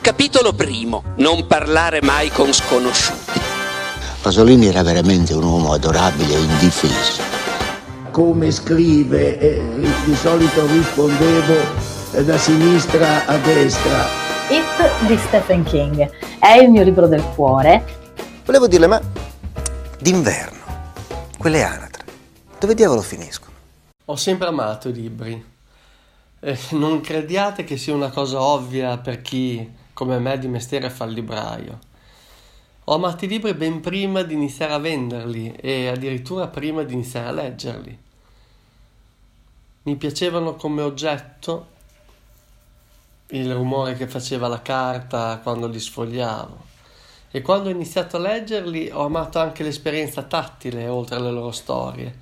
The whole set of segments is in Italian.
Capitolo primo. Non parlare mai con sconosciuti. Pasolini era veramente un uomo adorabile e indifeso. Come scrive, eh, di solito rispondevo eh, da sinistra a destra. It di Stephen King è il mio libro del cuore. Volevo dirle, ma d'inverno, quelle anatre, dove diavolo finiscono? Ho sempre amato i libri. Eh, non crediate che sia una cosa ovvia per chi, come me, di mestiere fa il libraio. Ho amato i libri ben prima di iniziare a venderli e addirittura prima di iniziare a leggerli. Mi piacevano come oggetto il rumore che faceva la carta quando li sfogliavo e quando ho iniziato a leggerli ho amato anche l'esperienza tattile oltre alle loro storie.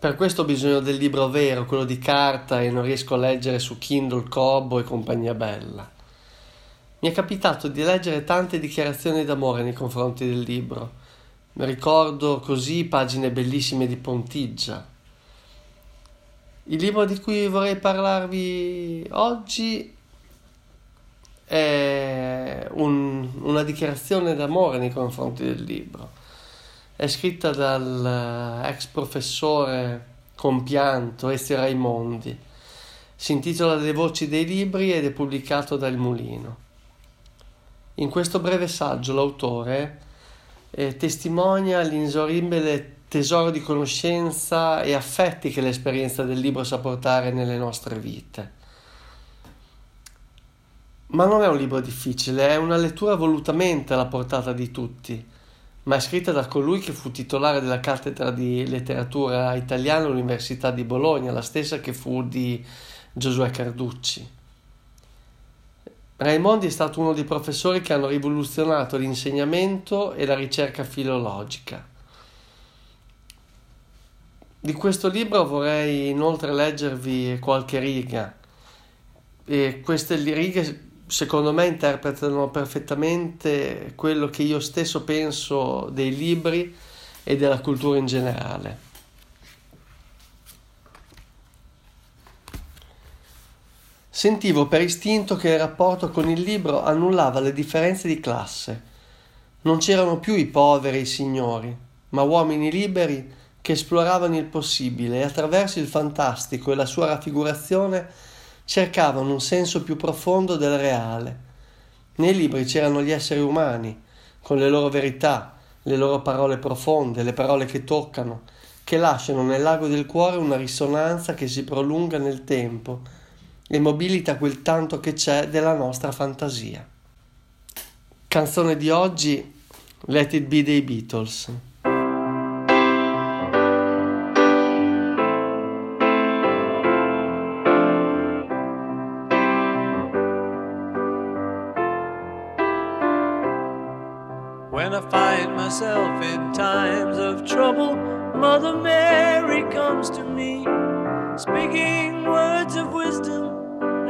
Per questo ho bisogno del libro vero, quello di carta e non riesco a leggere su Kindle, Kobo e compagnia bella. Mi è capitato di leggere tante dichiarazioni d'amore nei confronti del libro. Mi ricordo così pagine bellissime di Pontiggia. Il libro di cui vorrei parlarvi oggi è un, una dichiarazione d'amore nei confronti del libro. È scritta dal ex professore compianto Ezio Raimondi. Si intitola Le voci dei libri ed è pubblicato da Il Mulino. In questo breve saggio l'autore eh, testimonia l'inesauribile tesoro di conoscenza e affetti che l'esperienza del libro sa portare nelle nostre vite. Ma non è un libro difficile, è una lettura volutamente alla portata di tutti, ma è scritta da colui che fu titolare della cattedra di letteratura italiana all'Università di Bologna, la stessa che fu di Giosuè Carducci. Raimondi è stato uno dei professori che hanno rivoluzionato l'insegnamento e la ricerca filologica. Di questo libro vorrei inoltre leggervi qualche riga. E queste righe secondo me interpretano perfettamente quello che io stesso penso dei libri e della cultura in generale. Sentivo per istinto che il rapporto con il libro annullava le differenze di classe. Non c'erano più i poveri e i signori, ma uomini liberi che esploravano il possibile e attraverso il fantastico e la sua raffigurazione cercavano un senso più profondo del reale. Nei libri c'erano gli esseri umani, con le loro verità, le loro parole profonde, le parole che toccano, che lasciano nel lago del cuore una risonanza che si prolunga nel tempo e mobilita quel tanto che c'è della nostra fantasia. Canzone di oggi Let It Be dei Beatles. When I find myself in times of trouble, Mother Mary comes to me, speaking words of wisdom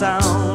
sound.